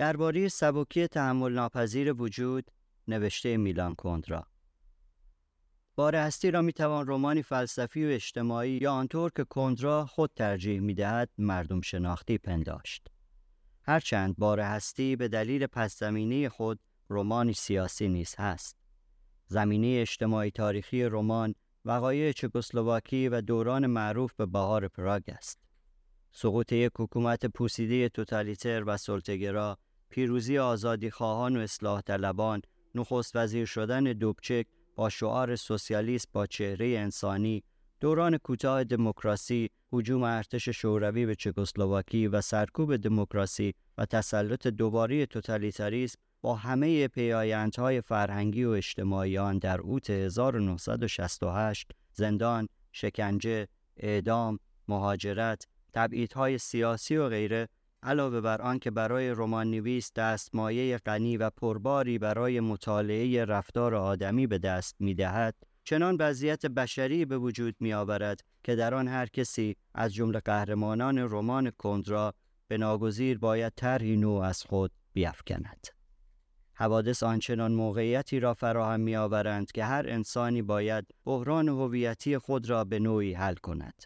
درباره سبکی تحمل ناپذیر وجود نوشته میلان کندرا بار هستی را می‌توان رومانی فلسفی و اجتماعی یا آنطور که کندرا خود ترجیح می‌دهد مردم شناختی پنداشت. هرچند بار هستی به دلیل پس زمینه خود رومانی سیاسی نیز هست. زمینه اجتماعی تاریخی رمان وقایع چکسلواکی و دوران معروف به بهار پراگ است. سقوط یک حکومت پوسیده توتالیتر و سلطگرا پیروزی آزادی خواهان و اصلاح طلبان نخست وزیر شدن دوبچک با شعار سوسیالیست با چهره انسانی دوران کوتاه دموکراسی هجوم ارتش شوروی به چکسلواکی و سرکوب دموکراسی و تسلط دوباره توتالیتاریسم با همه پیایندهای فرهنگی و اجتماعی آن در اوت 1968 زندان، شکنجه، اعدام، مهاجرت، تبعیدهای سیاسی و غیره علاوه بر آنکه برای رمان نویس دستمایه غنی و پرباری برای مطالعه رفتار آدمی به دست می‌دهد چنان وضعیت بشری به وجود می آورد که در آن هر کسی از جمله قهرمانان رمان کندرا به ناگزیر باید طرحی نو از خود بیافکند. حوادث آنچنان موقعیتی را فراهم می آورند که هر انسانی باید بحران هویتی خود را به نوعی حل کند.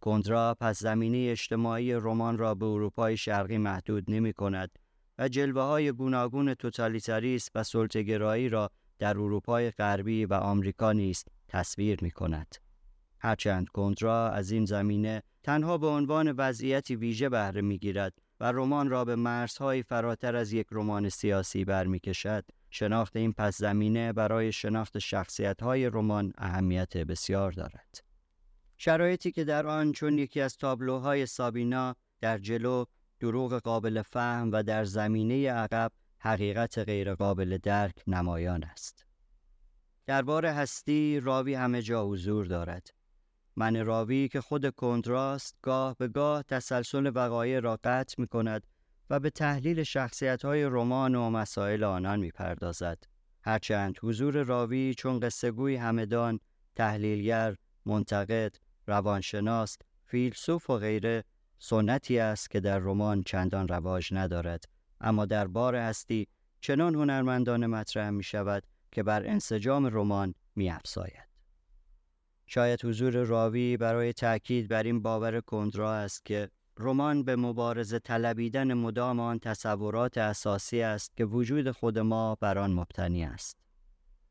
کندرا پس زمینه اجتماعی رمان را به اروپای شرقی محدود نمی کند و جلوه های گوناگون توتالیتاریسم و سلطگرایی را در اروپای غربی و آمریکا نیز تصویر می کند. هرچند کندرا از این زمینه تنها به عنوان وضعیتی ویژه بهره می گیرد و رمان را به مرزهای فراتر از یک رمان سیاسی برمیکشد شناخت این پس زمینه برای شناخت شخصیت های رمان اهمیت بسیار دارد. شرایطی که در آن چون یکی از تابلوهای سابینا در جلو دروغ قابل فهم و در زمینه عقب حقیقت غیرقابل درک نمایان است. دربار هستی راوی همه جا حضور دارد. من راوی که خود کندراست گاه به گاه تسلسل وقایع را قطع می کند و به تحلیل شخصیت های رمان و مسائل آنان می پردازد. هرچند حضور راوی چون قصهگوی همدان، تحلیلگر، منتقد، روانشناس، فیلسوف و غیره سنتی است که در رمان چندان رواج ندارد اما در بار هستی چنان هنرمندانه مطرح می شود که بر انسجام رمان می افزاید. شاید حضور راوی برای تأکید بر این باور کندرا است که رمان به مبارزه طلبیدن مدام آن تصورات اساسی است که وجود خود ما بر آن مبتنی است.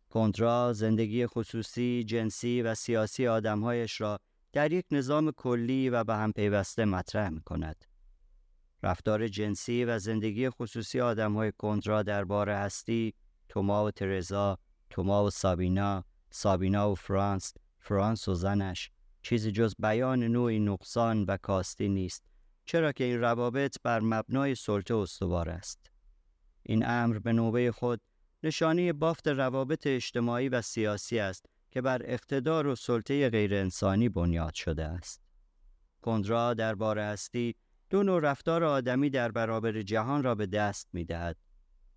کندرا زندگی خصوصی، جنسی و سیاسی آدمهایش را در یک نظام کلی و به هم پیوسته مطرح می کند. رفتار جنسی و زندگی خصوصی آدم های کندرا درباره هستی، توما و ترزا، توما و سابینا، سابینا و فرانس، فرانس و زنش، چیزی جز بیان نوعی نقصان و کاستی نیست، چرا که این روابط بر مبنای سلطه استوار است. این امر به نوبه خود نشانی بافت روابط اجتماعی و سیاسی است که بر اقتدار و سلطه غیر انسانی بنیاد شده است. کندرا درباره هستی دو نوع رفتار آدمی در برابر جهان را به دست می دهد.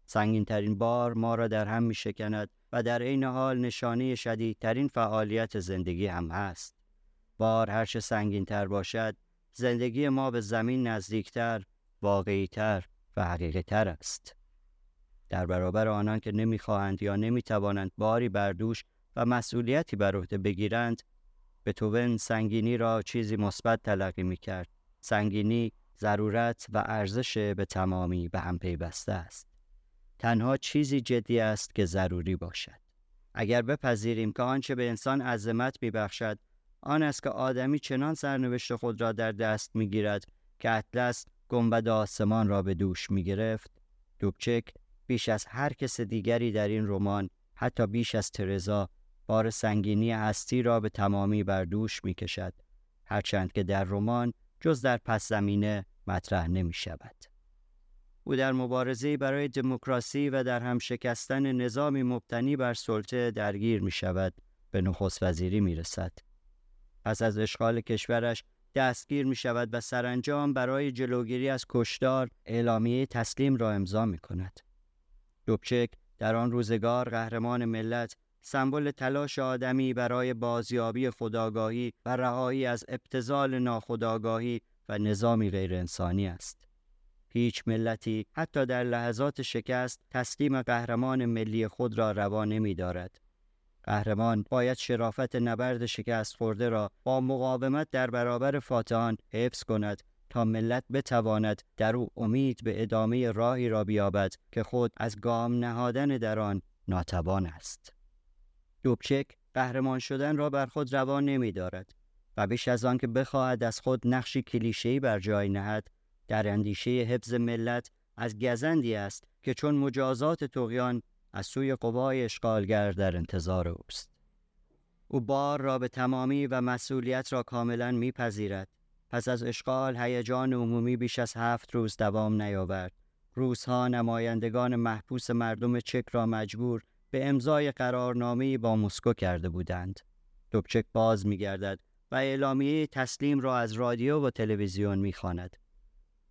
سنگین ترین بار ما را در هم می شکند و در عین حال نشانی شدیدترین فعالیت زندگی هم هست. بار هرچه سنگین تر باشد، زندگی ما به زمین نزدیکتر، واقعیتر و حقیقی تر است. در برابر آنان که نمی‌خواهند یا نمی‌توانند باری بر دوش و مسئولیتی بر عهده بگیرند توون سنگینی را چیزی مثبت تلقی می کرد. سنگینی ضرورت و ارزش به تمامی به هم پیوسته است. تنها چیزی جدی است که ضروری باشد. اگر بپذیریم که آنچه به انسان عظمت میبخشد آن است که آدمی چنان سرنوشت خود را در دست می‌گیرد که اطلس گنبد آسمان را به دوش می‌گرفت دوبچک بیش از هر کس دیگری در این رمان حتی بیش از ترزا بار سنگینی هستی را به تمامی بر دوش می کشد هرچند که در رمان جز در پس زمینه مطرح نمی شود. او در مبارزه برای دموکراسی و در هم شکستن نظامی مبتنی بر سلطه درگیر می شود به نخست وزیری می رسد. پس از اشغال کشورش دستگیر می شود و سرانجام برای جلوگیری از کشدار اعلامیه تسلیم را امضا می کند. دوبچک در آن روزگار قهرمان ملت سمبل تلاش آدمی برای بازیابی خداگاهی و رهایی از ابتزال ناخداگاهی و نظامی غیر انسانی است. هیچ ملتی حتی در لحظات شکست تسلیم قهرمان ملی خود را روا نمی دارد. قهرمان باید شرافت نبرد شکست خورده را با مقاومت در برابر فاتحان حفظ کند تا ملت بتواند در او امید به ادامه راهی را بیابد که خود از گام نهادن در آن ناتوان است. دوبچک قهرمان شدن را بر خود روا نمی دارد و بیش از آن که بخواهد از خود نقشی کلیشه‌ای بر جای نهد در اندیشه حفظ ملت از گزندی است که چون مجازات تقیان از سوی قوای اشغالگر در انتظار اوست. او بار را به تمامی و مسئولیت را کاملا میپذیرد. پس از اشغال هیجان عمومی بیش از هفت روز دوام نیاورد. روزها نمایندگان محبوس مردم چک را مجبور به امضای قرارنامه با مسکو کرده بودند. دوبچک باز میگردد و اعلامیه تسلیم را از رادیو و تلویزیون می‌خواند.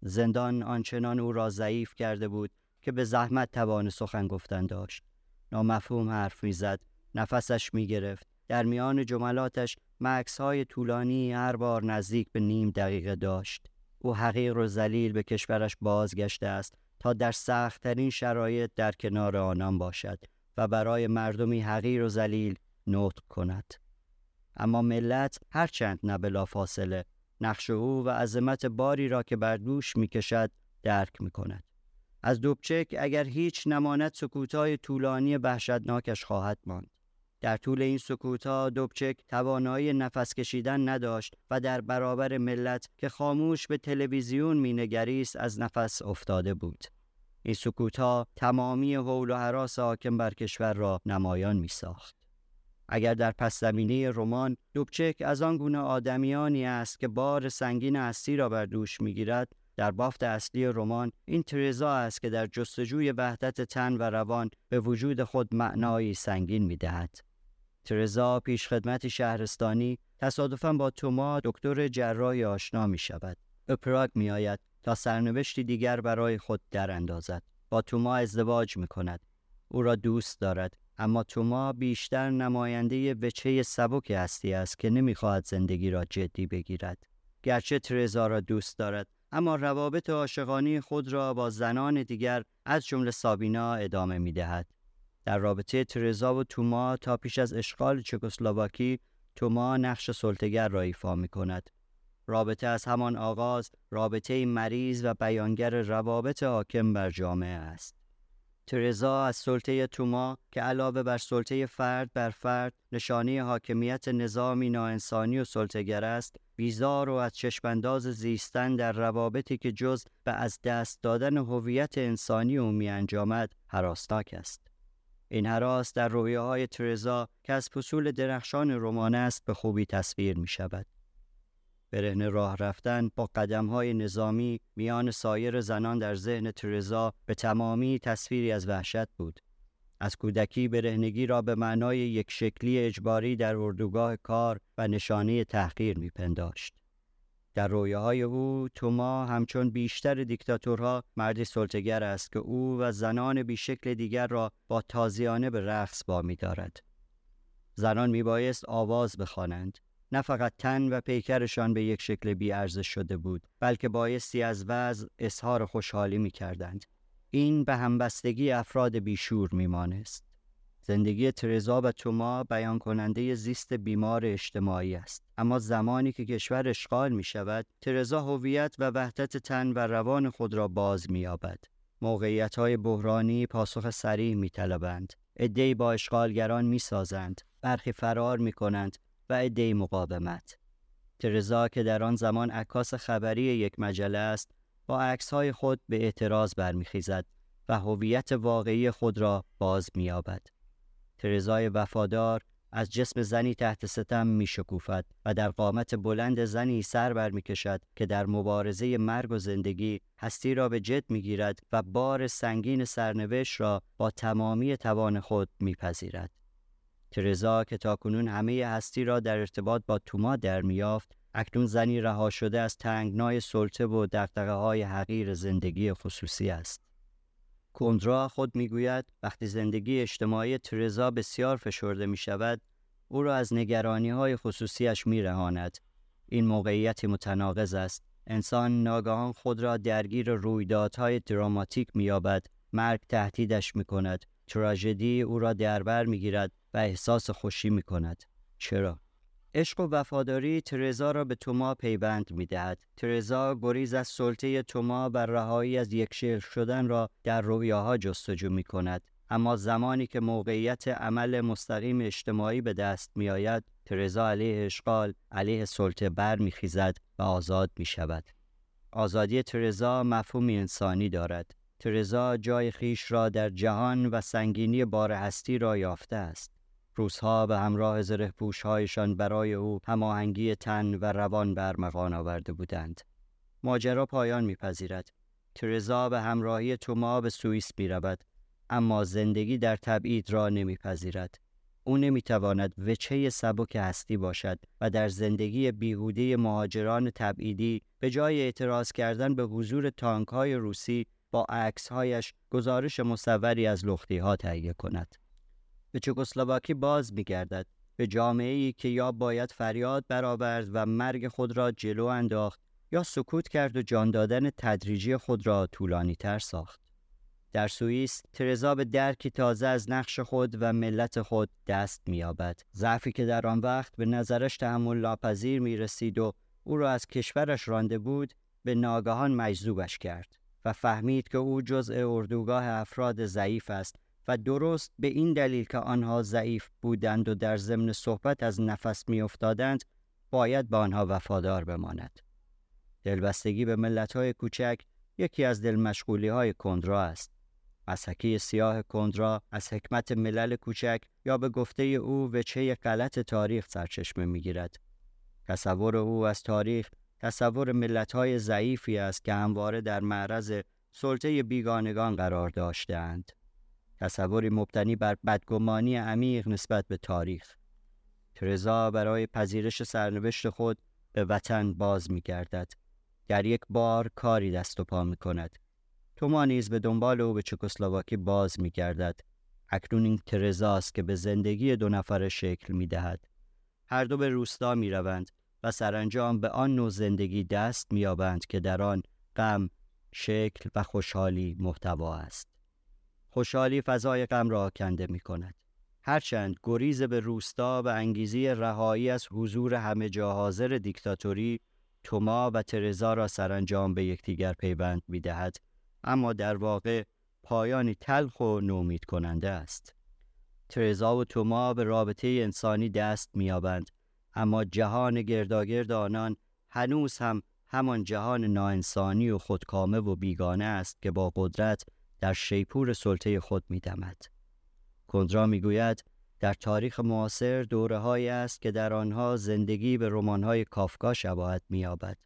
زندان آنچنان او را ضعیف کرده بود که به زحمت توان سخن گفتن داشت. نامفهوم حرف می‌زد نفسش می‌گرفت. در میان جملاتش مکس های طولانی هر بار نزدیک به نیم دقیقه داشت. او حقیق و ذلیل به کشورش بازگشته است تا در سختترین شرایط در کنار آنان باشد. و برای مردمی حقیر و ذلیل نطق کند. اما ملت هرچند نه فاصله نقش او و عظمت باری را که بر دوش می‌کشد درک می‌کند. از دوبچک اگر هیچ نماند سکوتای طولانی وحشتناکش خواهد ماند. در طول این سکوتها دوبچک توانایی نفس کشیدن نداشت و در برابر ملت که خاموش به تلویزیون مینگریست از نفس افتاده بود. این سکوتها تمامی حول و حراس حاکم بر کشور را نمایان می ساخت. اگر در پس زمینه رمان دوبچک از آن گونه آدمیانی است که بار سنگین هستی را بر دوش می‌گیرد در بافت اصلی رمان این ترزا است که در جستجوی وحدت تن و روان به وجود خود معنایی سنگین می‌دهد ترزا پیشخدمت شهرستانی تصادفا با توما دکتر جراحی آشنا می شود. به پراگ می آید تا سرنوشتی دیگر برای خود در اندازد. با توما ازدواج می کند. او را دوست دارد اما توما بیشتر نماینده وچه سبک هستی است که نمی‌خواهد زندگی را جدی بگیرد. گرچه ترزا را دوست دارد اما روابط عاشقانه خود را با زنان دیگر از جمله سابینا ادامه می دهد. در رابطه ترزا و توما تا پیش از اشغال چکسلواکی توما نقش سلطگر را ایفا می کند. رابطه از همان آغاز رابطه مریض و بیانگر روابط حاکم بر جامعه است. ترزا از سلطه توما که علاوه بر سلطه فرد بر فرد نشانه حاکمیت نظامی ناانسانی و سلطگر است بیزار و از چشمانداز زیستن در روابطی که جز به از دست دادن هویت انسانی او می انجامد حراستاک است این حراس در رویه های ترزا که از پسول درخشان رمان است به خوبی تصویر می شود. برهن راه رفتن با قدم های نظامی میان سایر زنان در ذهن ترزا به تمامی تصویری از وحشت بود. از کودکی برهنگی را به معنای یک شکلی اجباری در اردوگاه کار و نشانه تحقیر میپنداشت. در رویاهای او توما همچون بیشتر دیکتاتورها مردی سلطگر است که او و زنان بیشکل دیگر را با تازیانه به رقص با می دارد. زنان میبایست آواز بخوانند نه فقط تن و پیکرشان به یک شکل بیارزش شده بود بلکه بایستی از وضع اظهار خوشحالی می کردند. این به همبستگی افراد بیشور میمانست. زندگی ترزا و توما بیان کننده زیست بیمار اجتماعی است. اما زمانی که کشور اشغال می شود ترزا هویت و وحدت تن و روان خود را باز می یابد موقعیت های بحرانی پاسخ سریع می طلبند با اشغالگران می سازند برخی فرار می کنند و ادهی مقاومت ترزا که در آن زمان عکاس خبری یک مجله است با عکس های خود به اعتراض برمیخیزد و هویت واقعی خود را باز مییابد ترزای وفادار از جسم زنی تحت ستم می شکوفد و در قامت بلند زنی سر بر می کشد که در مبارزه مرگ و زندگی هستی را به جد می گیرد و بار سنگین سرنوشت را با تمامی توان خود می پذیرد. ترزا که تاکنون همه هستی را در ارتباط با توما در میافت اکنون زنی رها شده از تنگنای سلطه و دقدقه های حقیر زندگی خصوصی است. کندرا خود می‌گوید وقتی زندگی اجتماعی ترزا بسیار فشرده می شود او را از نگرانی های خصوصیش می رهاند. این موقعیتی متناقض است انسان ناگهان خود را درگیر رویدادهای دراماتیک مییابد مرگ تهدیدش می‌کند تراژدی او را دربر می‌گیرد و احساس خوشی می‌کند چرا عشق و وفاداری ترزا را به توما پیوند می دهد. ترزا گریز از سلطه توما بر رهایی از یکشیر شدن را در رویاها جستجو می کند. اما زمانی که موقعیت عمل مستقیم اجتماعی به دست می آید، ترزا علیه اشغال، علیه سلطه بر می خیزد و آزاد می شود. آزادی ترزا مفهومی انسانی دارد. ترزا جای خیش را در جهان و سنگینی بار هستی را یافته است. روزها به همراه زره هایشان برای او هماهنگی تن و روان برمغان آورده بودند. ماجرا پایان میپذیرد. ترزا به همراهی توما به سوئیس می رود. اما زندگی در تبعید را نمیپذیرد. او نمی‌تواند وچه سبک هستی باشد و در زندگی بیهوده مهاجران تبعیدی به جای اعتراض کردن به حضور تانک های روسی با عکسهایش گزارش مصوری از لختی ها تهیه کند. به چکسلواکی باز میگردد به جامعه ای که یا باید فریاد برآورد و مرگ خود را جلو انداخت یا سکوت کرد و جان دادن تدریجی خود را طولانی تر ساخت. در سوئیس ترزا به درکی تازه از نقش خود و ملت خود دست مییابد ضعفی که در آن وقت به نظرش تحمل ناپذیر می رسید و او را از کشورش رانده بود به ناگهان مجذوبش کرد و فهمید که او جزء اردوگاه افراد ضعیف است و درست به این دلیل که آنها ضعیف بودند و در ضمن صحبت از نفس میافتادند باید به آنها وفادار بماند. دلبستگی به ملت‌های کوچک یکی از دلمشغولی های کندرا است. مسحکی سیاه کندرا از حکمت ملل کوچک یا به گفته او وچه غلط تاریخ سرچشمه می‌گیرد. تصور او از تاریخ تصور ملت‌های ضعیفی است که همواره در معرض سلطه بیگانگان قرار داشتهاند تصوری مبتنی بر بدگمانی عمیق نسبت به تاریخ ترزا برای پذیرش سرنوشت خود به وطن باز می گردد. در یک بار کاری دست و پا می کند. توما نیز به دنبال او به چکسلواکی باز می گردد. اکنون این ترزاست که به زندگی دو نفر شکل می دهد. هر دو به روستا می روند و سرانجام به آن نوع زندگی دست می که در آن غم، شکل و خوشحالی محتوا است. خوشحالی فضای غم را کنده می کند. هرچند گریز به روستا به انگیزی رهایی از حضور همه جا حاضر دیکتاتوری توما و ترزا را سرانجام به یکدیگر پیوند می دهد. اما در واقع پایانی تلخ و نومید کننده است. ترزا و توما به رابطه انسانی دست میابند اما جهان گرداگرد آنان هنوز هم همان جهان ناانسانی و خودکامه و بیگانه است که با قدرت در شیپور سلطه خود میدمد. کندرا می‌گوید در تاریخ معاصر دوره است که در آنها زندگی به رمان‌های کافکا شباهت می‌یابد.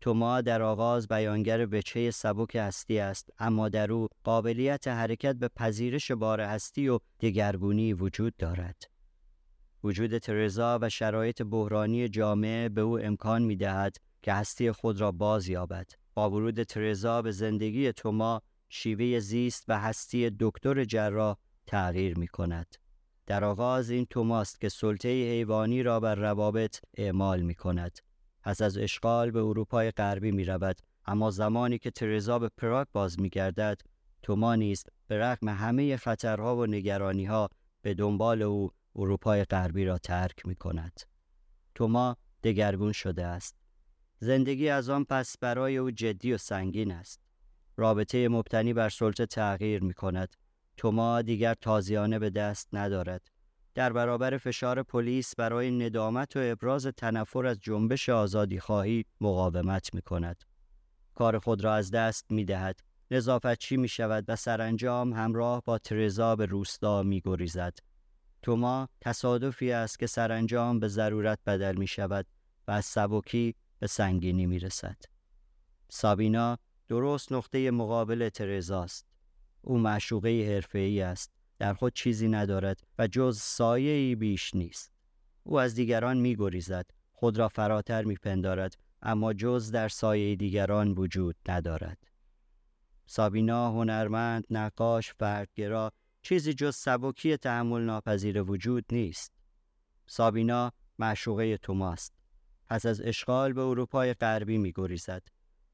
توما در آغاز بیانگر وچه سبک هستی است اما در او قابلیت حرکت به پذیرش بار هستی و دگرگونی وجود دارد. وجود ترزا و شرایط بحرانی جامعه به او امکان می دهد که هستی خود را باز یابد. با ورود ترزا به زندگی توما شیوه زیست و هستی دکتر جراح تغییر می کند. در آغاز این توماست که سلطه حیوانی را بر روابط اعمال می کند. پس از اشغال به اروپای غربی می رود اما زمانی که ترزا به پراگ باز می گردد توما نیست به رغم همه خطرها و نگرانیها به دنبال او اروپای غربی را ترک می کند. توما دگرگون شده است. زندگی از آن پس برای او جدی و سنگین است. رابطه مبتنی بر سلطه تغییر می کند. توما دیگر تازیانه به دست ندارد. در برابر فشار پلیس برای ندامت و ابراز تنفر از جنبش آزادی خواهی مقاومت می کند. کار خود را از دست می دهد. چی می شود و سرانجام همراه با ترزا به روستا می گریزد. توما تصادفی است که سرانجام به ضرورت بدل می شود و از سبکی به سنگینی می رسد. سابینا درست نقطه مقابل ترزاست. او معشوقه حرفه‌ای است. در خود چیزی ندارد و جز سایه بیش نیست. او از دیگران می گریزد. خود را فراتر می پندارد. اما جز در سایه دیگران وجود ندارد. سابینا هنرمند، نقاش، فردگرا چیزی جز سبکی تحمل ناپذیر وجود نیست. سابینا معشوقه توماست. پس از اشغال به اروپای غربی می گریزد.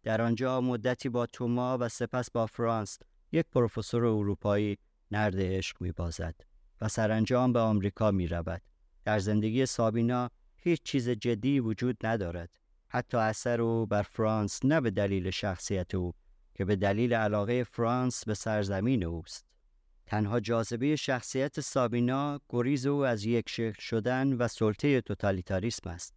در آنجا مدتی با توما و سپس با فرانس یک پروفسور اروپایی نرد عشق می بازد و سرانجام به آمریکا می رود. در زندگی سابینا هیچ چیز جدی وجود ندارد. حتی اثر او بر فرانس نه به دلیل شخصیت او که به دلیل علاقه فرانس به سرزمین اوست. تنها جاذبه شخصیت سابینا گریز او از یک شکل شدن و سلطه توتالیتاریسم است.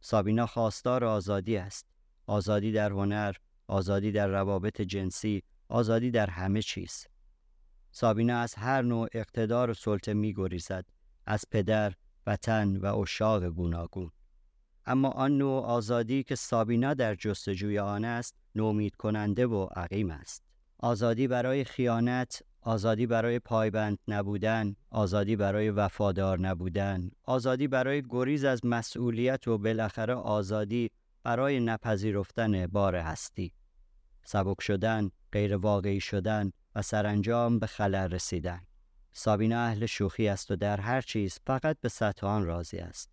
سابینا خواستار آزادی است. آزادی در هنر، آزادی در روابط جنسی، آزادی در همه چیز. سابینا از هر نوع اقتدار و سلطه می گریزد. از پدر، وطن و اشاق گوناگون. اما آن نوع آزادی که سابینا در جستجوی آن است نومید کننده و عقیم است آزادی برای خیانت آزادی برای پایبند نبودن آزادی برای وفادار نبودن آزادی برای گریز از مسئولیت و بالاخره آزادی برای نپذیرفتن بار هستی. سبک شدن غیر واقعی شدن و سرانجام به خلل رسیدن. سابینا اهل شوخی است و در هر چیز فقط به سطح راضی است.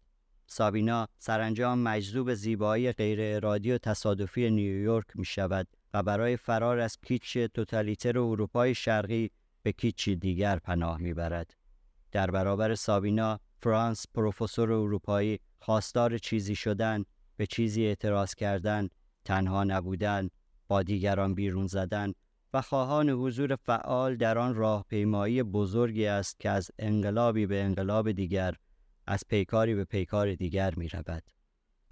سابینا سرانجام مجذوب زیبایی غیر ارادی و تصادفی نیویورک می شود و برای فرار از کیچ توتالیتر اروپای شرقی به کیچی دیگر پناه می برد. در برابر سابینا، فرانس پروفسور اروپایی خواستار چیزی شدن، به چیزی اعتراض کردن، تنها نبودن، با دیگران بیرون زدن و خواهان حضور فعال در آن راهپیمایی بزرگی است که از انقلابی به انقلاب دیگر از پیکاری به پیکار دیگر می رود.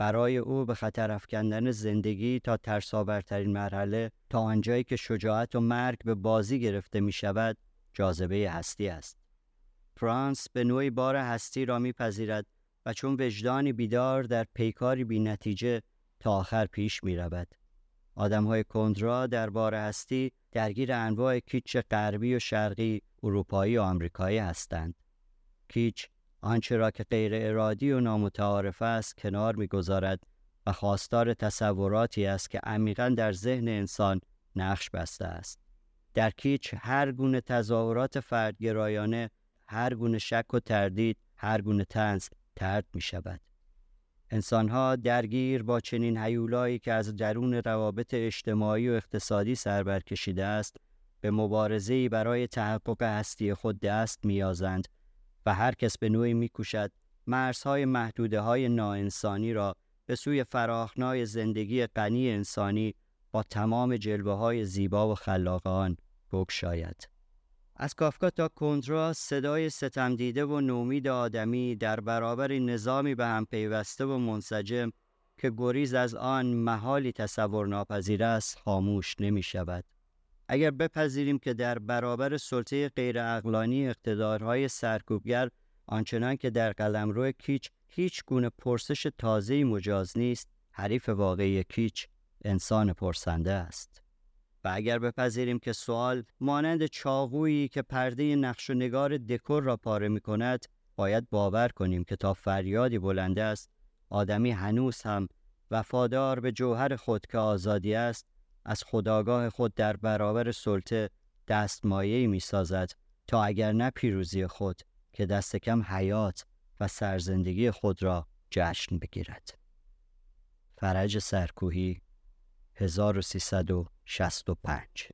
برای او به خطر افکندن زندگی تا ترساورترین مرحله تا آنجایی که شجاعت و مرگ به بازی گرفته می شود جاذبه هستی است. فرانس به نوعی بار هستی را میپذیرد و چون وجدانی بیدار در پیکاری بی نتیجه تا آخر پیش می رود. آدم های کندرا در بار هستی درگیر انواع کیچ غربی و شرقی، اروپایی و آمریکایی هستند. کیچ آنچه را که غیر ارادی و نامتعارف است کنار می‌گذارد و خواستار تصوراتی است که عمیقا در ذهن انسان نقش بسته است. در کیچ هر گونه تظاهرات فردگرایانه هر گونه شک و تردید هر گونه تنز ترد می شود انسانها درگیر با چنین حیولایی که از درون روابط اجتماعی و اقتصادی سر برکشیده است به مبارزه‌ای برای تحقق هستی خود دست میازند و هر کس به نوعی میکوشد مرزهای محدوده های ناانسانی را به سوی فراخنای زندگی غنی انسانی با تمام جلوه های زیبا و خلاق آن بگشاید. از کافکا تا کندرا صدای ستم دیده و نومید آدمی در برابر نظامی به هم پیوسته و منسجم که گریز از آن محالی تصور ناپذیر است خاموش نمی شود. اگر بپذیریم که در برابر سلطه غیر اقلانی اقتدارهای سرکوبگر آنچنان که در قلمرو کیچ هیچ گونه پرسش تازه‌ای مجاز نیست حریف واقعی کیچ انسان پرسنده است. و اگر بپذیریم که سوال مانند چاقویی که پرده نقش و نگار دکور را پاره می کند باید باور کنیم که تا فریادی بلنده است آدمی هنوز هم وفادار به جوهر خود که آزادی است از خداگاه خود در برابر سلطه دستمایه می سازد تا اگر نه پیروزی خود که دست کم حیات و سرزندگی خود را جشن بگیرد. فرج سرکوهی 1365